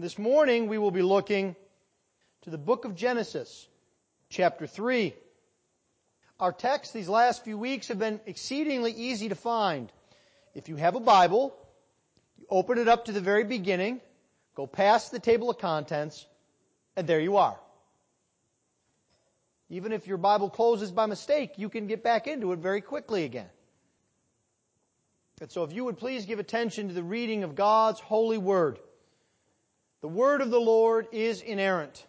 This morning we will be looking to the book of Genesis, chapter 3. Our text these last few weeks have been exceedingly easy to find. If you have a Bible, you open it up to the very beginning, go past the table of contents, and there you are. Even if your Bible closes by mistake, you can get back into it very quickly again. And so if you would please give attention to the reading of God's holy word. The word of the Lord is inerrant.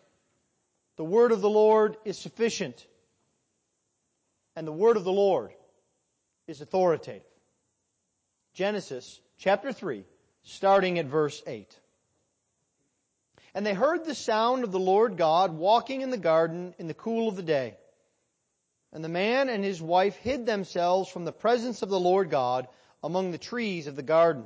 The word of the Lord is sufficient. And the word of the Lord is authoritative. Genesis chapter 3, starting at verse 8. And they heard the sound of the Lord God walking in the garden in the cool of the day. And the man and his wife hid themselves from the presence of the Lord God among the trees of the garden.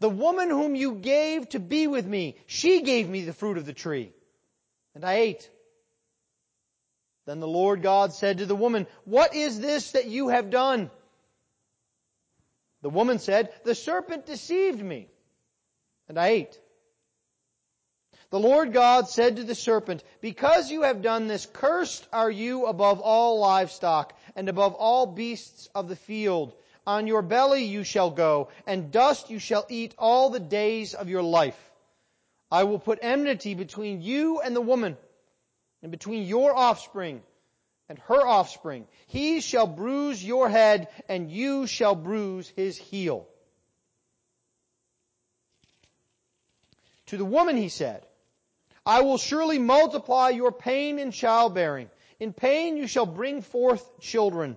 The woman whom you gave to be with me, she gave me the fruit of the tree, and I ate. Then the Lord God said to the woman, What is this that you have done? The woman said, The serpent deceived me, and I ate. The Lord God said to the serpent, Because you have done this, cursed are you above all livestock and above all beasts of the field. On your belly you shall go, and dust you shall eat all the days of your life. I will put enmity between you and the woman, and between your offspring and her offspring. He shall bruise your head, and you shall bruise his heel. To the woman he said, I will surely multiply your pain in childbearing. In pain you shall bring forth children.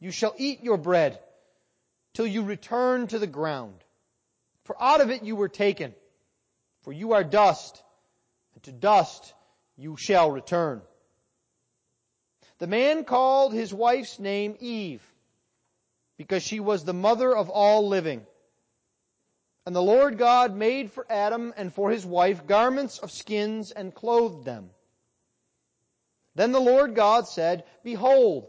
You shall eat your bread till you return to the ground. For out of it you were taken. For you are dust, and to dust you shall return. The man called his wife's name Eve, because she was the mother of all living. And the Lord God made for Adam and for his wife garments of skins and clothed them. Then the Lord God said, Behold,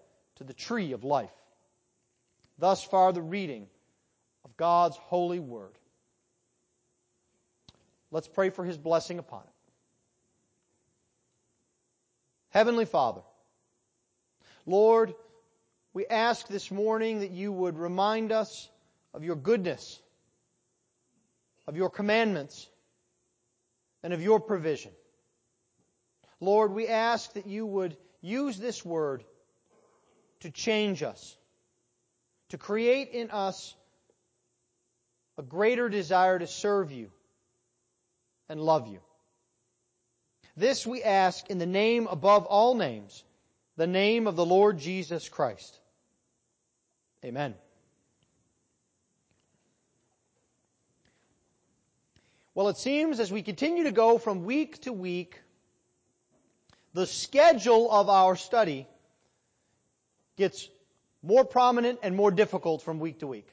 to the tree of life. Thus far the reading of God's holy word. Let's pray for his blessing upon it. Heavenly Father, Lord, we ask this morning that you would remind us of your goodness, of your commandments, and of your provision. Lord, we ask that you would use this word to change us, to create in us a greater desire to serve you and love you. This we ask in the name above all names, the name of the Lord Jesus Christ. Amen. Well, it seems as we continue to go from week to week, the schedule of our study gets more prominent and more difficult from week to week.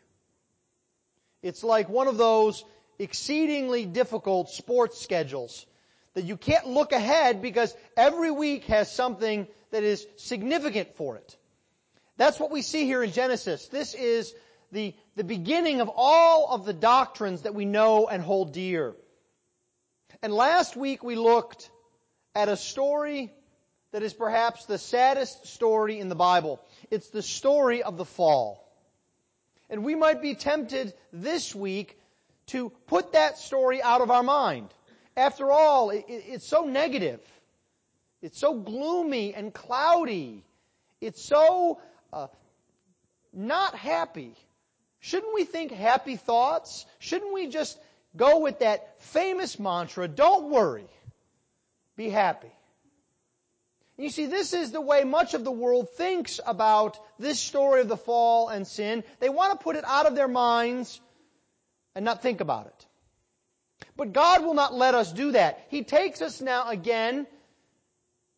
It's like one of those exceedingly difficult sports schedules That you can't look ahead because every week has something that is significant for it. That's what we see here in Genesis. This is the, the beginning of all of the doctrines that we know and hold dear. And last week we looked at a story that is perhaps the saddest story in the Bible. It's the story of the fall. And we might be tempted this week to put that story out of our mind. After all, it, it's so negative. It's so gloomy and cloudy. It's so uh, not happy. Shouldn't we think happy thoughts? Shouldn't we just go with that famous mantra, don't worry, be happy? You see, this is the way much of the world thinks about this story of the fall and sin. They want to put it out of their minds and not think about it. But God will not let us do that. He takes us now again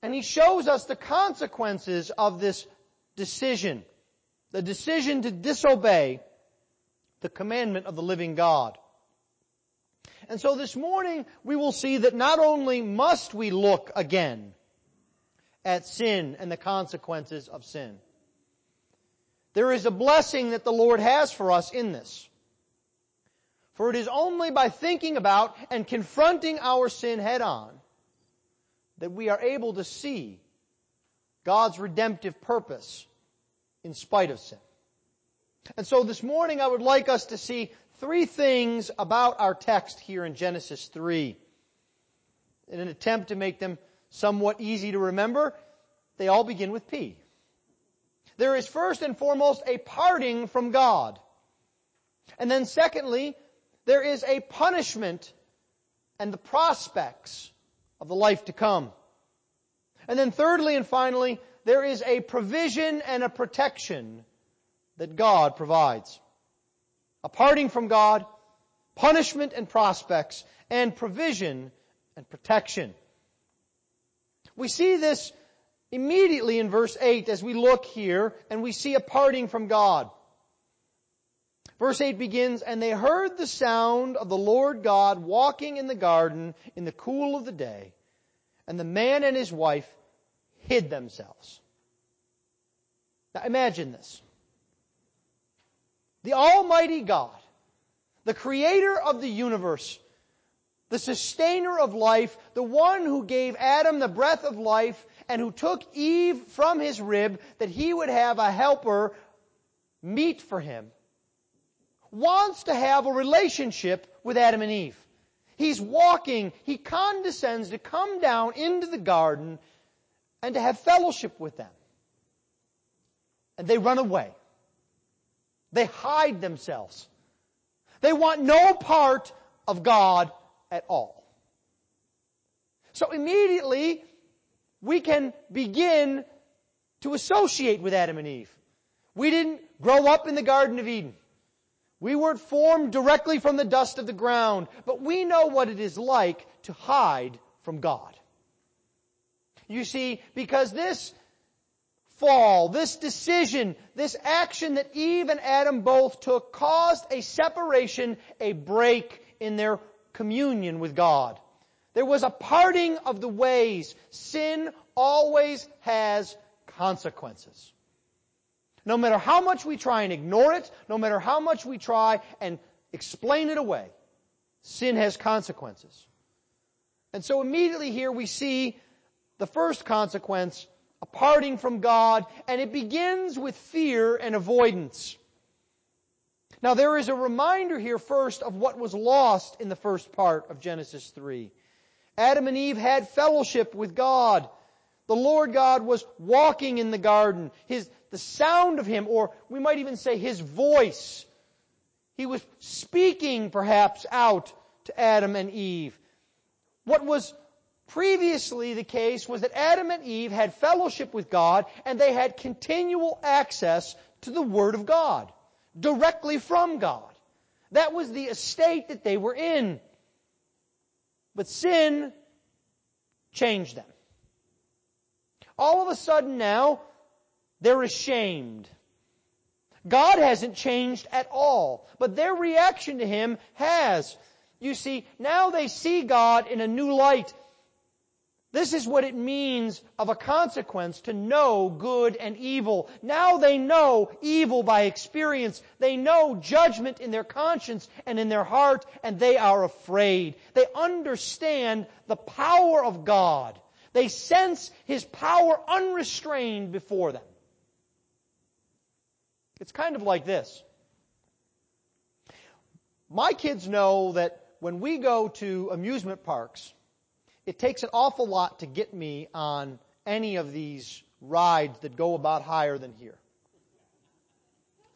and He shows us the consequences of this decision. The decision to disobey the commandment of the living God. And so this morning we will see that not only must we look again at sin and the consequences of sin, there is a blessing that the Lord has for us in this. For it is only by thinking about and confronting our sin head on that we are able to see God's redemptive purpose in spite of sin. And so this morning I would like us to see three things about our text here in Genesis 3. In an attempt to make them somewhat easy to remember, they all begin with P. There is first and foremost a parting from God. And then secondly, there is a punishment and the prospects of the life to come. And then thirdly and finally, there is a provision and a protection that God provides. A parting from God, punishment and prospects, and provision and protection. We see this immediately in verse 8 as we look here and we see a parting from God. Verse 8 begins, And they heard the sound of the Lord God walking in the garden in the cool of the day, and the man and his wife hid themselves. Now imagine this. The Almighty God, the creator of the universe, the sustainer of life, the one who gave Adam the breath of life and who took Eve from his rib that he would have a helper meet for him, wants to have a relationship with Adam and Eve. He's walking, he condescends to come down into the garden and to have fellowship with them. And they run away. They hide themselves. They want no part of God at all. So immediately, we can begin to associate with Adam and Eve. We didn't grow up in the Garden of Eden. We weren't formed directly from the dust of the ground, but we know what it is like to hide from God. You see, because this fall, this decision, this action that Eve and Adam both took caused a separation, a break in their communion with God. There was a parting of the ways. Sin always has consequences. No matter how much we try and ignore it, no matter how much we try and explain it away, sin has consequences. And so immediately here we see the first consequence a parting from God, and it begins with fear and avoidance. Now there is a reminder here first of what was lost in the first part of Genesis 3. Adam and Eve had fellowship with God. The Lord God was walking in the garden. His, the sound of Him, or we might even say His voice. He was speaking perhaps out to Adam and Eve. What was Previously, the case was that Adam and Eve had fellowship with God and they had continual access to the Word of God, directly from God. That was the estate that they were in. But sin changed them. All of a sudden now, they're ashamed. God hasn't changed at all, but their reaction to Him has. You see, now they see God in a new light This is what it means of a consequence to know good and evil. Now they know evil by experience. They know judgment in their conscience and in their heart, and they are afraid. They understand the power of God. They sense His power unrestrained before them. It's kind of like this. My kids know that when we go to amusement parks, it takes an awful lot to get me on any of these rides that go about higher than here.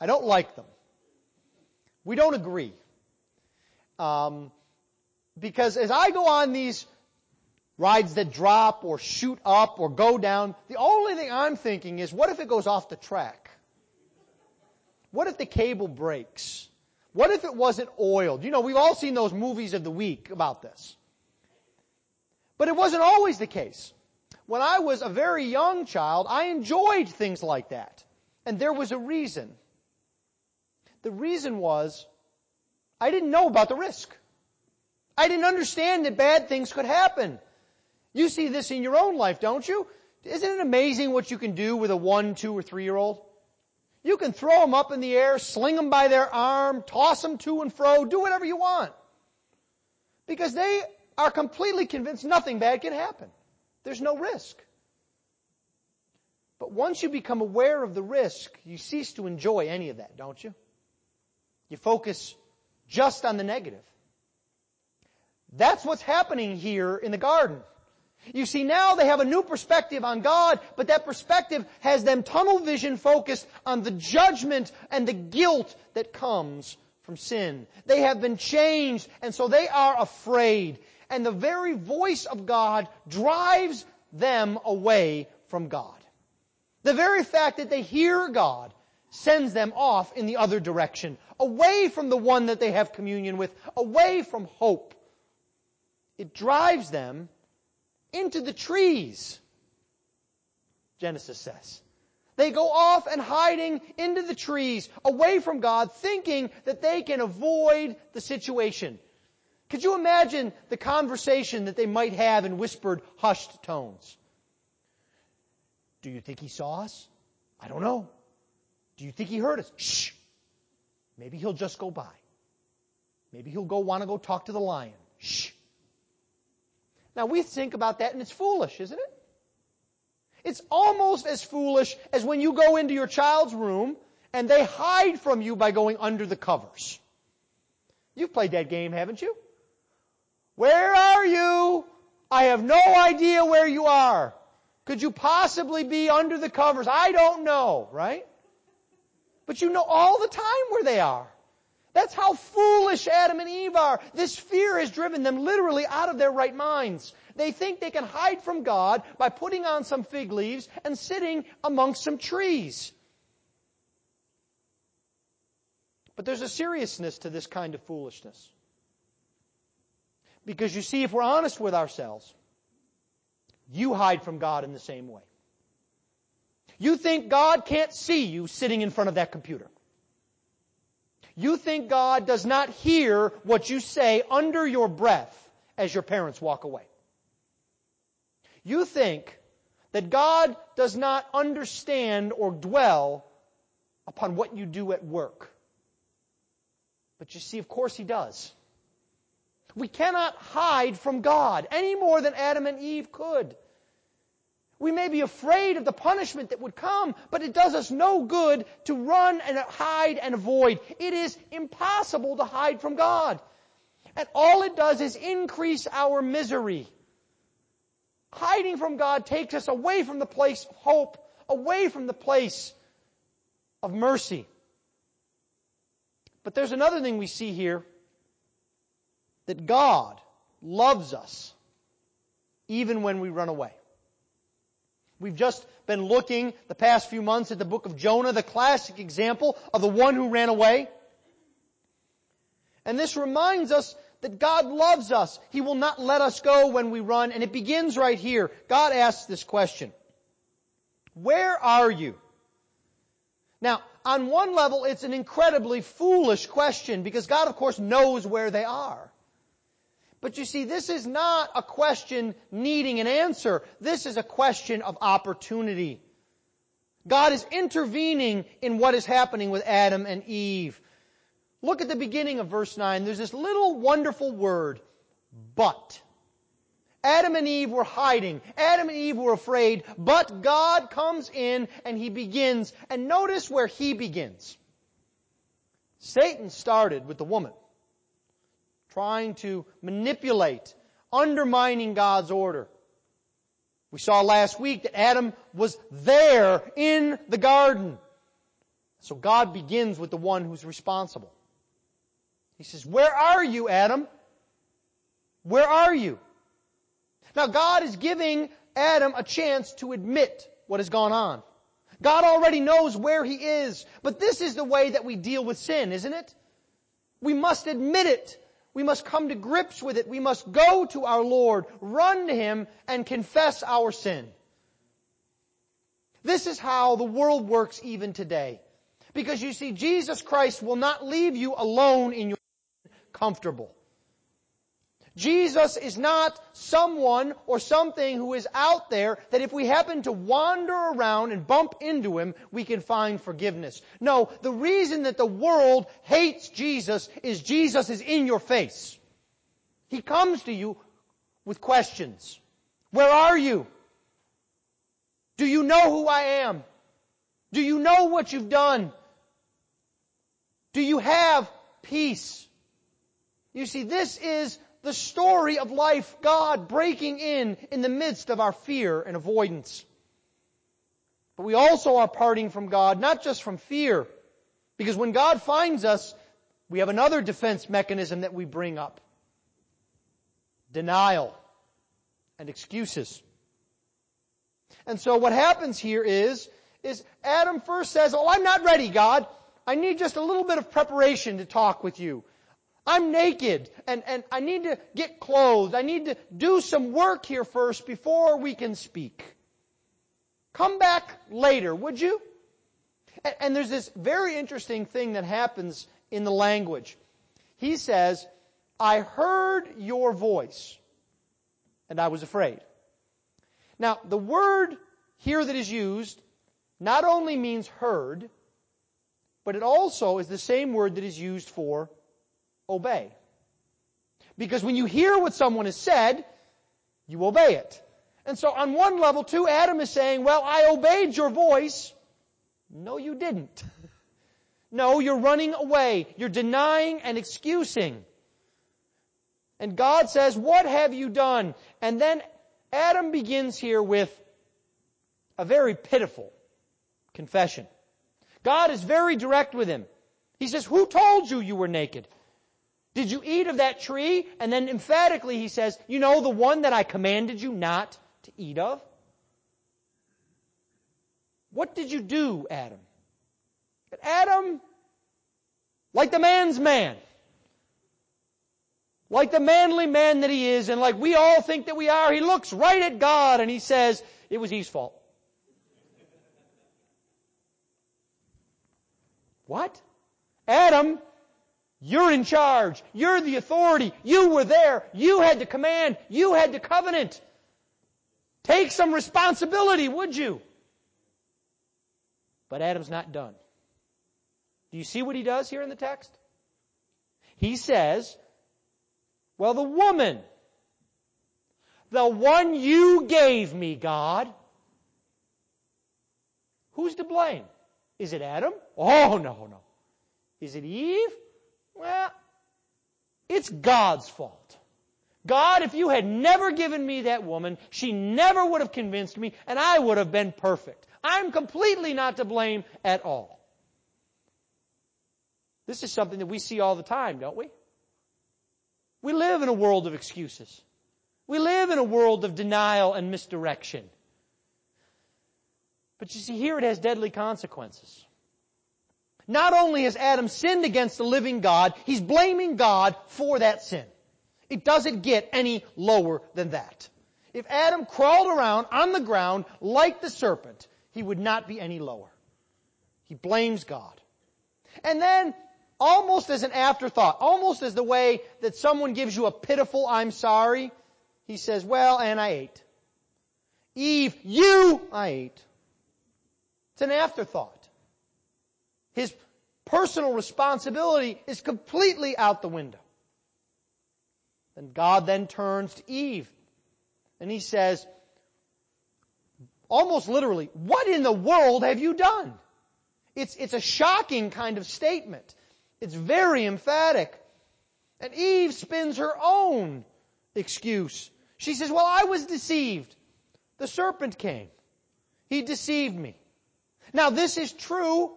I don't like them. We don't agree. Um, because as I go on these rides that drop or shoot up or go down, the only thing I'm thinking is, what if it goes off the track? What if the cable breaks? What if it wasn't oiled? You know, we've all seen those movies of the week about this. But it wasn't always the case. When I was a very young child, I enjoyed things like that. And there was a reason. The reason was, I didn't know about the risk. I didn't understand that bad things could happen. You see this in your own life, don't you? Isn't it amazing what you can do with a one, two, or three year old? You can throw them up in the air, sling them by their arm, toss them to and fro, do whatever you want. Because they are completely convinced nothing bad can happen. There's no risk. But once you become aware of the risk, you cease to enjoy any of that, don't you? You focus just on the negative. That's what's happening here in the garden. You see, now they have a new perspective on God, but that perspective has them tunnel vision focused on the judgment and the guilt that comes from sin. They have been changed, and so they are afraid and the very voice of God drives them away from God. The very fact that they hear God sends them off in the other direction, away from the one that they have communion with, away from hope. It drives them into the trees, Genesis says. They go off and hiding into the trees, away from God, thinking that they can avoid the situation. Could you imagine the conversation that they might have in whispered, hushed tones? Do you think he saw us? I don't know. Do you think he heard us? Shh. Maybe he'll just go by. Maybe he'll go want to go talk to the lion. Shh. Now we think about that and it's foolish, isn't it? It's almost as foolish as when you go into your child's room and they hide from you by going under the covers. You've played that game, haven't you? Where are you? I have no idea where you are. Could you possibly be under the covers? I don't know, right? But you know all the time where they are. That's how foolish Adam and Eve are. This fear has driven them literally out of their right minds. They think they can hide from God by putting on some fig leaves and sitting amongst some trees. But there's a seriousness to this kind of foolishness. Because you see, if we're honest with ourselves, you hide from God in the same way. You think God can't see you sitting in front of that computer. You think God does not hear what you say under your breath as your parents walk away. You think that God does not understand or dwell upon what you do at work. But you see, of course He does. We cannot hide from God any more than Adam and Eve could. We may be afraid of the punishment that would come, but it does us no good to run and hide and avoid. It is impossible to hide from God. And all it does is increase our misery. Hiding from God takes us away from the place of hope, away from the place of mercy. But there's another thing we see here that God loves us even when we run away. We've just been looking the past few months at the book of Jonah, the classic example of the one who ran away. And this reminds us that God loves us. He will not let us go when we run. And it begins right here. God asks this question. Where are you? Now, on one level, it's an incredibly foolish question because God, of course, knows where they are. But you see, this is not a question needing an answer. This is a question of opportunity. God is intervening in what is happening with Adam and Eve. Look at the beginning of verse 9. There's this little wonderful word, but. Adam and Eve were hiding. Adam and Eve were afraid, but God comes in and He begins. And notice where He begins. Satan started with the woman, trying to manipulate, undermining God's order. We saw last week that Adam was there in the garden. So God begins with the one who's responsible. He says, where are you, Adam? Where are you? Now God is giving Adam a chance to admit what has gone on. God already knows where he is, but this is the way that we deal with sin, isn't it? We must admit it. We must come to grips with it. We must go to our Lord, run to Him, and confess our sin. This is how the world works even today. Because you see, Jesus Christ will not leave you alone in your comfortable. Jesus is not someone or something who is out there that if we happen to wander around and bump into him, we can find forgiveness. No, the reason that the world hates Jesus is Jesus is in your face. He comes to you with questions. Where are you? Do you know who I am? Do you know what you've done? Do you have peace? You see, this is the story of life, God breaking in in the midst of our fear and avoidance. But we also are parting from God, not just from fear, because when God finds us, we have another defense mechanism that we bring up. Denial and excuses. And so what happens here is, is Adam first says, oh, I'm not ready, God. I need just a little bit of preparation to talk with you. I'm naked and, and I need to get clothed. I need to do some work here first before we can speak. Come back later, would you? And, and there's this very interesting thing that happens in the language. He says, I heard your voice and I was afraid. Now, the word here that is used not only means heard, but it also is the same word that is used for obey. Because when you hear what someone has said, you obey it. And so on one level too, Adam is saying, well, I obeyed your voice. No, you didn't. No, you're running away. You're denying and excusing. And God says, what have you done? And then Adam begins here with a very pitiful confession. God is very direct with him. He says, who told you you were naked? Did you eat of that tree? And then emphatically he says, you know the one that I commanded you not to eat of? What did you do, Adam? But Adam, like the man's man, like the manly man that he is, and like we all think that we are, he looks right at God and he says, it was Eve's fault. What? Adam, you're in charge. You're the authority. You were there. You had the command. You had the covenant. Take some responsibility, would you? But Adam's not done. Do you see what he does here in the text? He says, well, the woman, the one you gave me, God, who's to blame? Is it Adam? Oh, no, no. Is it Eve? Well, it's God's fault. God, if you had never given me that woman, she never would have convinced me, and I would have been perfect. I'm completely not to blame at all. This is something that we see all the time, don't we? We live in a world of excuses. We live in a world of denial and misdirection. But you see, here it has deadly consequences. Not only has Adam sinned against the living God, he's blaming God for that sin. It doesn't get any lower than that. If Adam crawled around on the ground like the serpent, he would not be any lower. He blames God. And then, almost as an afterthought, almost as the way that someone gives you a pitiful I'm sorry. He says, well, and I ate. Eve, you, I ate. It's an afterthought. His personal responsibility is completely out the window. And God then turns to Eve and he says, almost literally, what in the world have you done? It's, it's a shocking kind of statement. It's very emphatic. And Eve spins her own excuse. She says, well, I was deceived. The serpent came. He deceived me. Now this is true,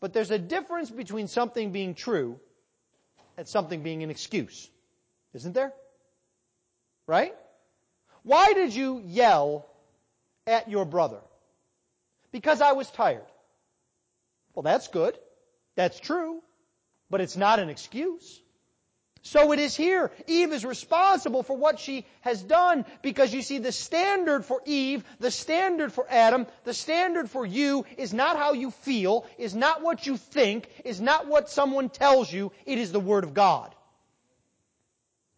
but there's a difference between something being true and something being an excuse. Isn't there? Right? Why did you yell at your brother? Because I was tired. Well, that's good. That's true. But it's not an excuse. So it is here. Eve is responsible for what she has done because you see the standard for Eve, the standard for Adam, the standard for you is not how you feel, is not what you think, is not what someone tells you, it is the Word of God.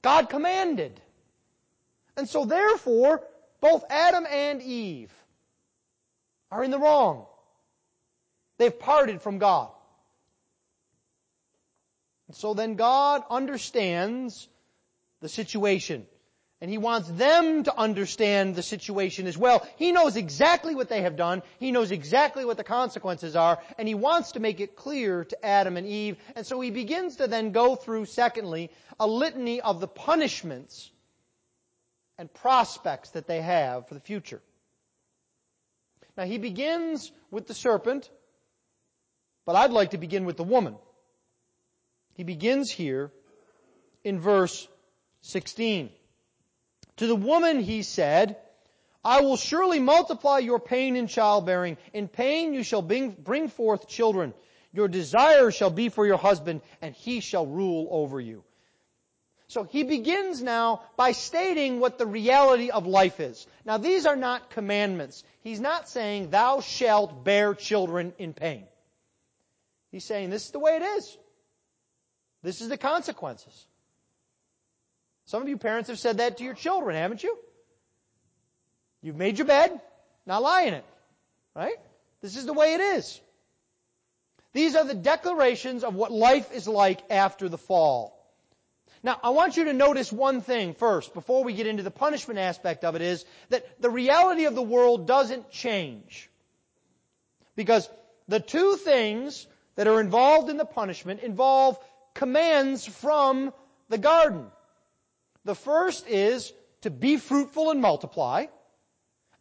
God commanded. And so therefore, both Adam and Eve are in the wrong. They've parted from God. So then God understands the situation. And He wants them to understand the situation as well. He knows exactly what they have done. He knows exactly what the consequences are. And He wants to make it clear to Adam and Eve. And so He begins to then go through, secondly, a litany of the punishments and prospects that they have for the future. Now He begins with the serpent, but I'd like to begin with the woman. He begins here in verse 16. To the woman he said, I will surely multiply your pain in childbearing. In pain you shall bring forth children. Your desire shall be for your husband, and he shall rule over you. So he begins now by stating what the reality of life is. Now these are not commandments. He's not saying, thou shalt bear children in pain. He's saying, this is the way it is. This is the consequences. Some of you parents have said that to your children, haven't you? You've made your bed, now lie in it. Right? This is the way it is. These are the declarations of what life is like after the fall. Now, I want you to notice one thing first, before we get into the punishment aspect of it, is that the reality of the world doesn't change. Because the two things that are involved in the punishment involve commands from the garden. The first is to be fruitful and multiply.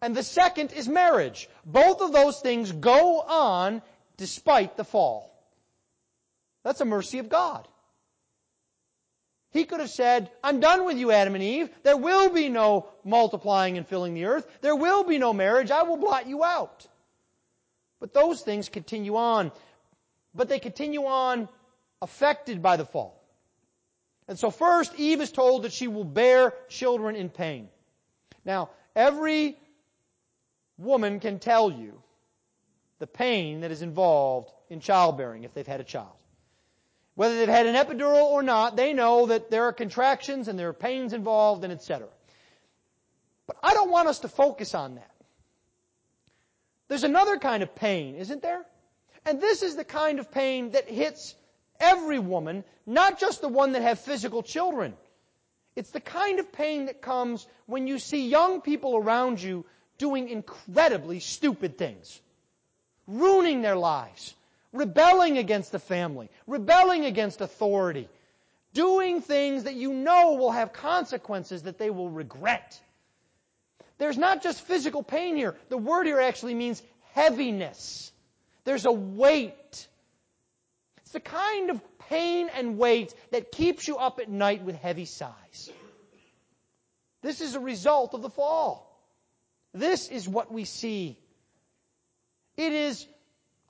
And the second is marriage. Both of those things go on despite the fall. That's a mercy of God. He could have said, I'm done with you, Adam and Eve. There will be no multiplying and filling the earth. There will be no marriage. I will blot you out. But those things continue on. But they continue on affected by the fall. And so first, Eve is told that she will bear children in pain. Now, every woman can tell you the pain that is involved in childbearing if they've had a child. Whether they've had an epidural or not, they know that there are contractions and there are pains involved and etc. But I don't want us to focus on that. There's another kind of pain, isn't there? And this is the kind of pain that hits every woman, not just the one that have physical children. It's the kind of pain that comes when you see young people around you doing incredibly stupid things. Ruining their lives. Rebelling against the family. Rebelling against authority. Doing things that you know will have consequences that they will regret. There's not just physical pain here. The word here actually means heaviness. There's a weight. It's the kind of pain and weight that keeps you up at night with heavy sighs. This is a result of the fall. This is what we see. It is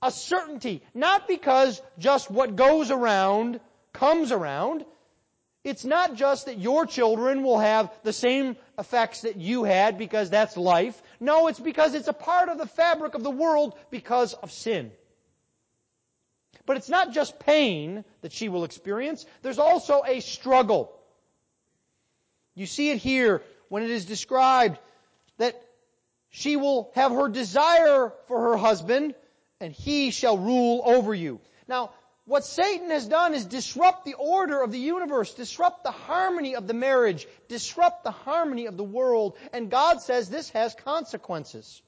a certainty, not because just what goes around comes around. It's not just that your children will have the same effects that you had because that's life. No, it's because it's a part of the fabric of the world because of sin. But it's not just pain that she will experience, there's also a struggle. You see it here when it is described that she will have her desire for her husband and he shall rule over you. Now, what Satan has done is disrupt the order of the universe, disrupt the harmony of the marriage, disrupt the harmony of the world, and God says this has consequences.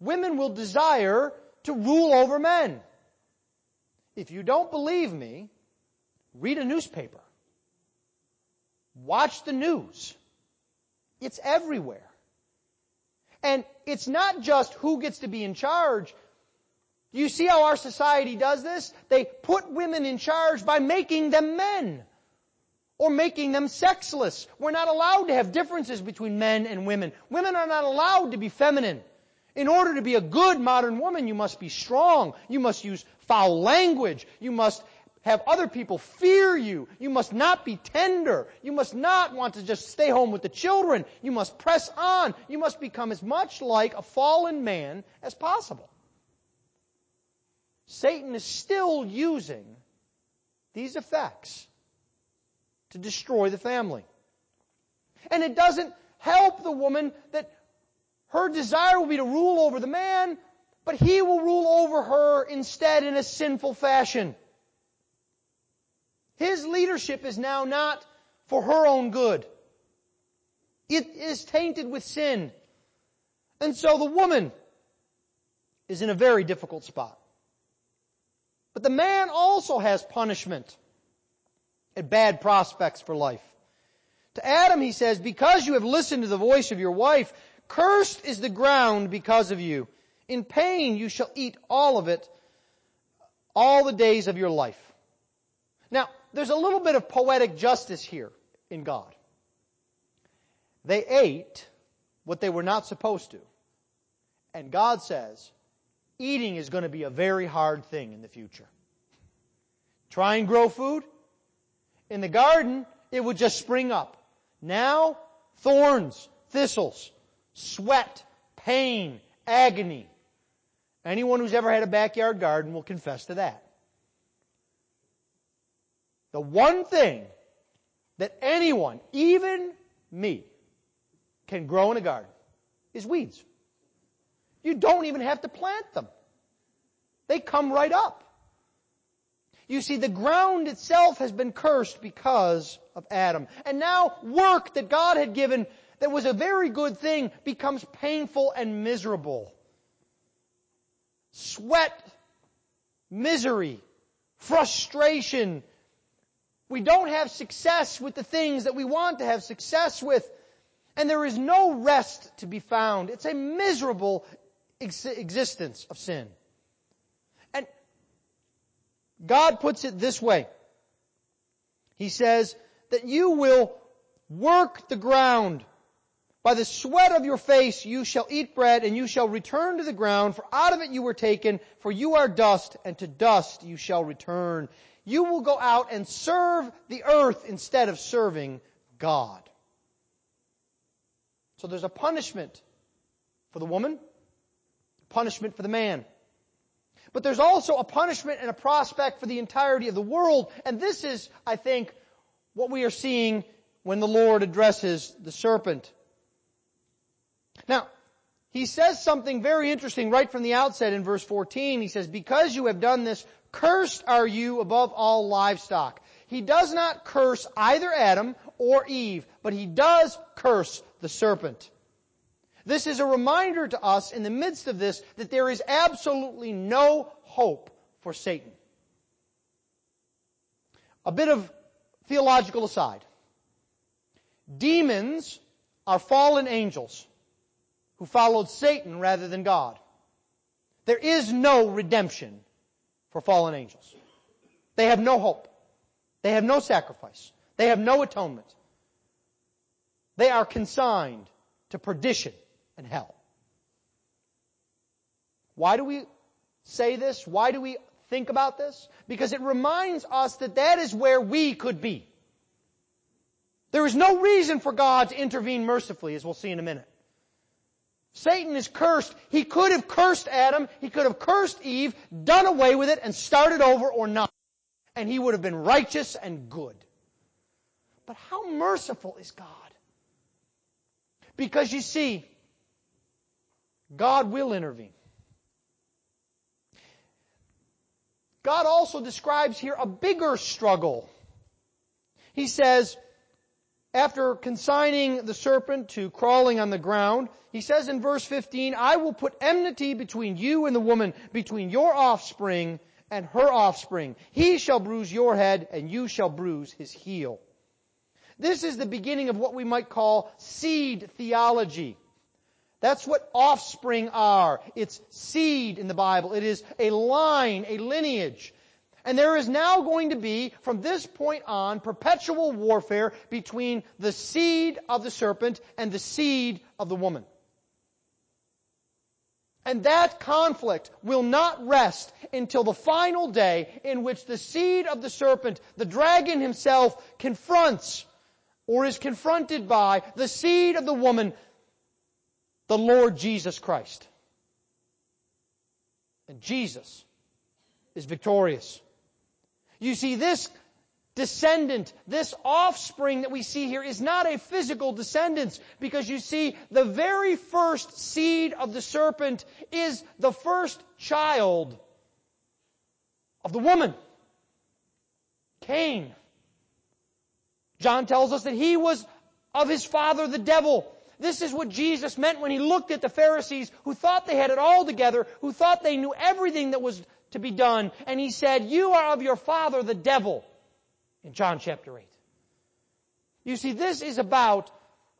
Women will desire to rule over men. If you don't believe me, read a newspaper. Watch the news. It's everywhere. And it's not just who gets to be in charge. Do you see how our society does this? They put women in charge by making them men. Or making them sexless. We're not allowed to have differences between men and women. Women are not allowed to be feminine. In order to be a good modern woman, you must be strong. You must use foul language. You must have other people fear you. You must not be tender. You must not want to just stay home with the children. You must press on. You must become as much like a fallen man as possible. Satan is still using these effects to destroy the family. And it doesn't help the woman that her desire will be to rule over the man, but he will rule over her instead in a sinful fashion. His leadership is now not for her own good. It is tainted with sin. And so the woman is in a very difficult spot. But the man also has punishment and bad prospects for life. To Adam he says, because you have listened to the voice of your wife, cursed is the ground because of you. In pain you shall eat all of it all the days of your life. Now, there's a little bit of poetic justice here in God. They ate what they were not supposed to. And God says, eating is going to be a very hard thing in the future. Try and grow food. In the garden, it would just spring up. Now, thorns, thistles, sweat, pain, agony. Anyone who's ever had a backyard garden will confess to that. The one thing that anyone, even me, can grow in a garden is weeds. You don't even have to plant them. They come right up. You see, the ground itself has been cursed because of Adam. And now work that God had given that was a very good thing becomes painful and miserable. Sweat, misery, frustration. We don't have success with the things that we want to have success with. And there is no rest to be found. It's a miserable ex- existence of sin. And God puts it this way. He says that you will work the ground. By the sweat of your face you shall eat bread and you shall return to the ground, for out of it you were taken, for you are dust, and to dust you shall return. You will go out and serve the earth instead of serving God. So there's a punishment for the woman, punishment for the man. But there's also a punishment and a prospect for the entirety of the world. And this is, I think, what we are seeing when the Lord addresses the serpent. Now, he says something very interesting right from the outset in verse 14. He says, because you have done this, cursed are you above all livestock. He does not curse either Adam or Eve, but he does curse the serpent. This is a reminder to us in the midst of this that there is absolutely no hope for Satan. A bit of theological aside. Demons are fallen angels who followed Satan rather than God. There is no redemption for fallen angels. They have no hope. They have no sacrifice. They have no atonement. They are consigned to perdition and hell. Why do we say this? Why do we think about this? Because it reminds us that that is where we could be. There is no reason for God to intervene mercifully, as we'll see in a minute. Satan is cursed. He could have cursed Adam, he could have cursed Eve, done away with it, and started over or not. And he would have been righteous and good. But how merciful is God? Because you see, God will intervene. God also describes here a bigger struggle. He says, after consigning the serpent to crawling on the ground, he says in verse 15, I will put enmity between you and the woman, between your offspring and her offspring. He shall bruise your head and you shall bruise his heel. This is the beginning of what we might call seed theology. That's what offspring are. It's seed in the Bible. It is a line, a lineage. And there is now going to be, from this point on, perpetual warfare between the seed of the serpent and the seed of the woman. And that conflict will not rest until the final day in which the seed of the serpent, the dragon himself, confronts or is confronted by the seed of the woman, the Lord Jesus Christ. And Jesus is victorious. You see, this descendant, this offspring that we see here is not a physical descendant because you see, the very first seed of the serpent is the first child of the woman. Cain. John tells us that he was of his father the devil. This is what Jesus meant when he looked at the Pharisees who thought they had it all together, who thought they knew everything that was to be done, and he said, you are of your father the devil, in John chapter 8. You see, this is about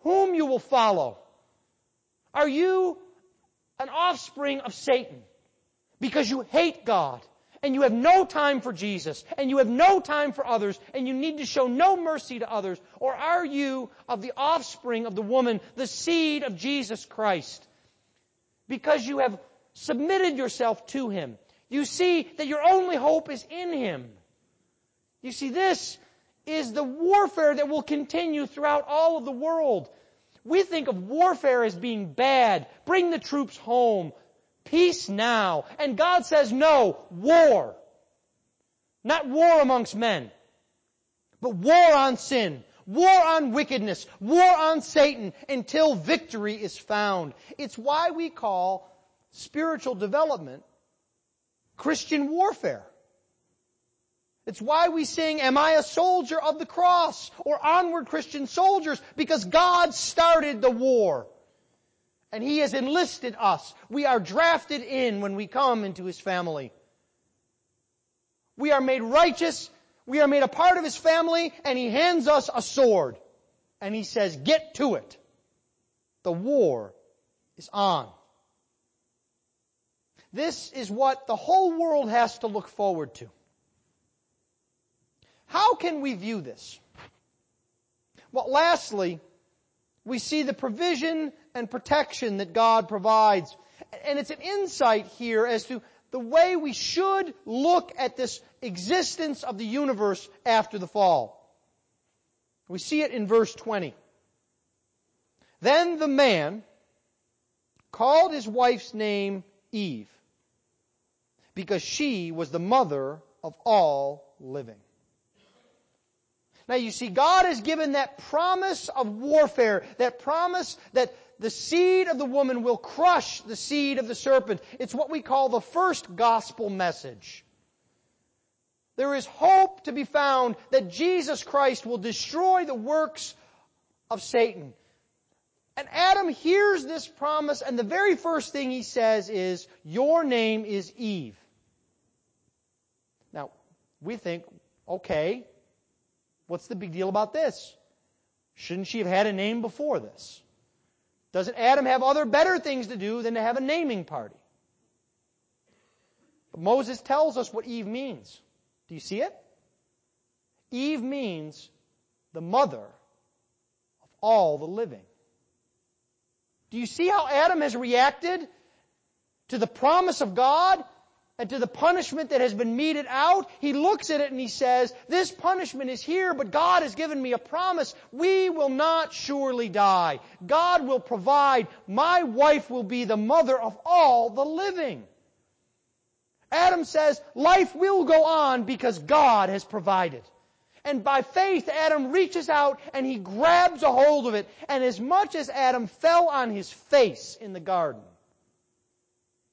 whom you will follow. Are you an offspring of Satan because you hate God and you have no time for Jesus, and you have no time for others, and you need to show no mercy to others? Or are you of the offspring of the woman, the seed of Jesus Christ? Because you have submitted yourself to Him. You see that your only hope is in Him. You see, this is the warfare that will continue throughout all of the world. We think of warfare as being bad. Bring the troops home. Peace now. And God says, no, war. Not war amongst men, but war on sin, war on wickedness, war on Satan until victory is found. It's why we call spiritual development Christian warfare. It's why we sing, Am I a soldier of the cross? Or onward Christian soldiers, because God started the war. And He has enlisted us. We are drafted in when we come into His family. We are made righteous. We are made a part of His family and He hands us a sword. And He says, get to it. The war is on. This is what the whole world has to look forward to. How can we view this? Well, lastly, we see the provision and protection that God provides. And it's an insight here as to the way we should look at this existence of the universe after the fall. We see it in verse 20. Then the man called his wife's name Eve because she was the mother of all living. Now you see, God has given that promise of warfare, that promise that the seed of the woman will crush the seed of the serpent. It's what we call the first gospel message. There is hope to be found that Jesus Christ will destroy the works of Satan. And Adam hears this promise and the very first thing he says is, your name is Eve. We think, okay, What's the big deal about this? Shouldn't she have had a name before this? Doesn't Adam have other better things to do than to have a naming party? But Moses tells us what Eve means. Do you see it? Eve means the mother of all the living. Do you see how Adam has reacted to the promise of God and to the punishment that has been meted out, he looks at it and he says, this punishment is here, but God has given me a promise. We will not surely die. God will provide. My wife will be the mother of all the living. Adam says, life will go on because God has provided. And by faith, Adam reaches out and he grabs a hold of it. And as much as Adam fell on his face in the garden,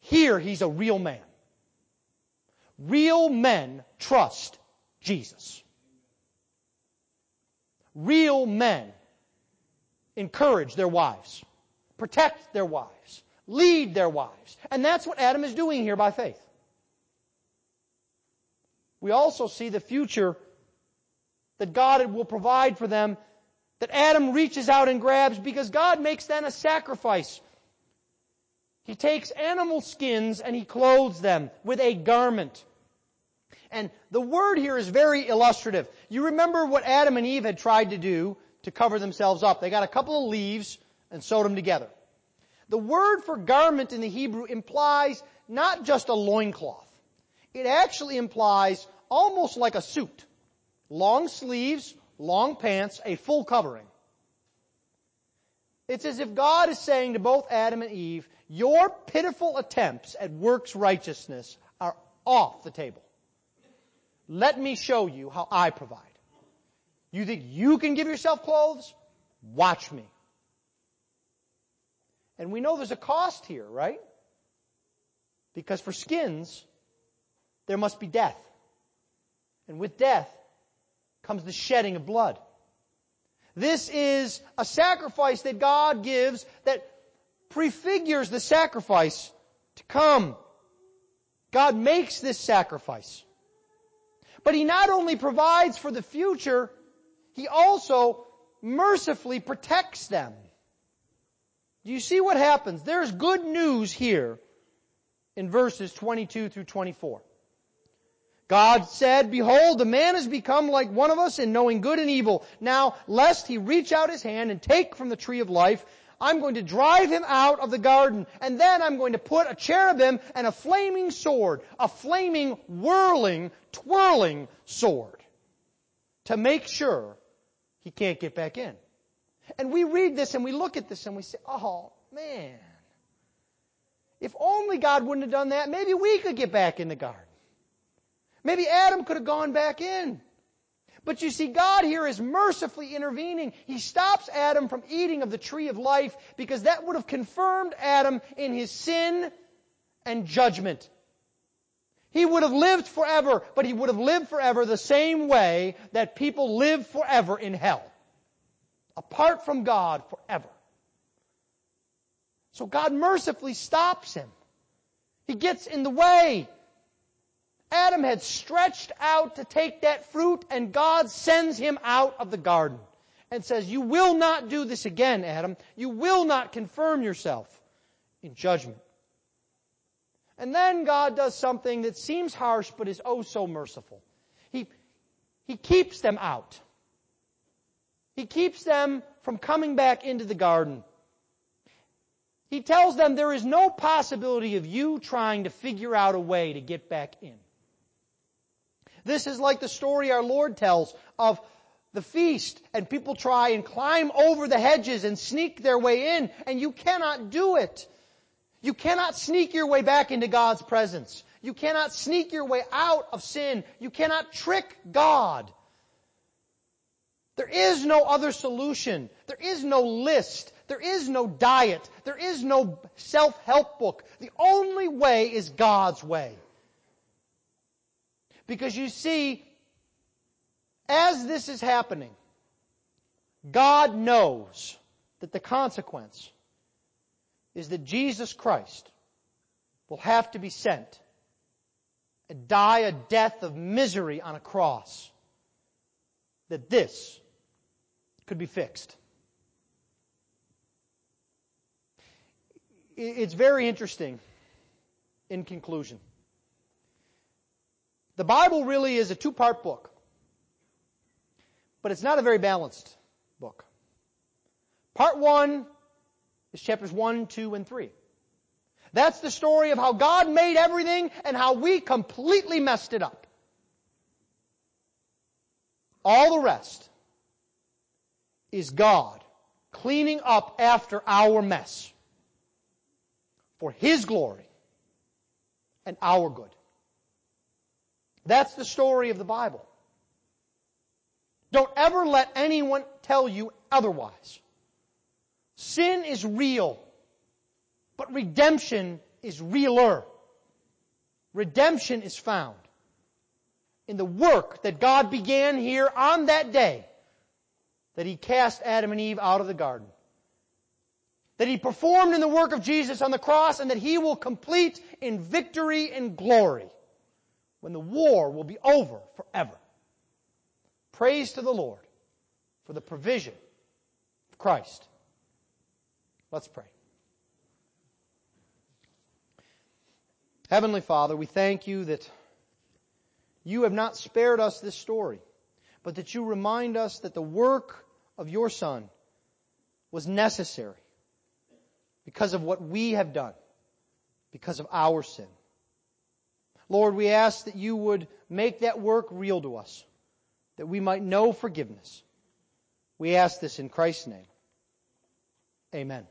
here he's a real man. Real men trust Jesus. Real men encourage their wives, protect their wives, lead their wives. And that's what Adam is doing here by faith. We also see the future that God will provide for them that Adam reaches out and grabs because God makes then a sacrifice. He takes animal skins and he clothes them with a garment. And the word here is very illustrative. You remember what Adam and Eve had tried to do to cover themselves up. They got a couple of leaves and sewed them together. The word for garment in the Hebrew implies not just a loincloth. It actually implies almost like a suit. Long sleeves, long pants, a full covering. It's as if God is saying to both Adam and Eve, your pitiful attempts at works righteousness are off the table. Let me show you how I provide. You think you can give yourself clothes? Watch me. And we know there's a cost here, right? Because for skins, there must be death. And with death comes the shedding of blood. This is a sacrifice that God gives that prefigures the sacrifice to come. God makes this sacrifice. But He not only provides for the future, He also mercifully protects them. Do you see what happens? There's good news here in verses 22 through 24. God said, Behold, the man has become like one of us in knowing good and evil. Now, lest he reach out his hand and take from the tree of life, I'm going to drive him out of the garden, and then I'm going to put a cherubim and a flaming sword, a flaming, whirling, twirling sword, to make sure he can't get back in. And we read this and we look at this and we say, oh, man. If only God wouldn't have done that, maybe we could get back in the garden. Maybe Adam could have gone back in. But you see, God here is mercifully intervening. He stops Adam from eating of the tree of life because that would have confirmed Adam in his sin and judgment. He would have lived forever, but he would have lived forever the same way that people live forever in hell. Apart from God forever. So God mercifully stops him. He gets in the way. Adam had stretched out to take that fruit and God sends him out of the garden and says, you will not do this again, Adam. You will not confirm yourself in judgment. And then God does something that seems harsh but is oh so merciful. He, he keeps them out. He keeps them from coming back into the garden. He tells them there is no possibility of you trying to figure out a way to get back in. This is like the story our Lord tells of the feast and people try and climb over the hedges and sneak their way in and you cannot do it. You cannot sneak your way back into God's presence. You cannot sneak your way out of sin. You cannot trick God. There is no other solution. There is no list. There is no diet. There is no self-help book. The only way is God's way. Because you see, as this is happening, God knows that the consequence is that Jesus Christ will have to be sent and die a death of misery on a cross. That this could be fixed. It's very interesting in conclusion. The Bible really is a two-part book. But it's not a very balanced book. Part one is chapters one, two, and three. That's the story of how God made everything and how we completely messed it up. All the rest is God cleaning up after our mess for His glory and our good. That's the story of the Bible. Don't ever let anyone tell you otherwise. Sin is real, but redemption is realer. Redemption is found in the work that God began here on that day that He cast Adam and Eve out of the garden. That He performed in the work of Jesus on the cross and that He will complete in victory and glory when the war will be over forever. Praise to the Lord for the provision of Christ. Let's pray. Heavenly Father, we thank you that you have not spared us this story, but that you remind us that the work of your Son was necessary because of what we have done, because of our sin. Lord, we ask that you would make that work real to us, that we might know forgiveness. We ask this in Christ's name. Amen.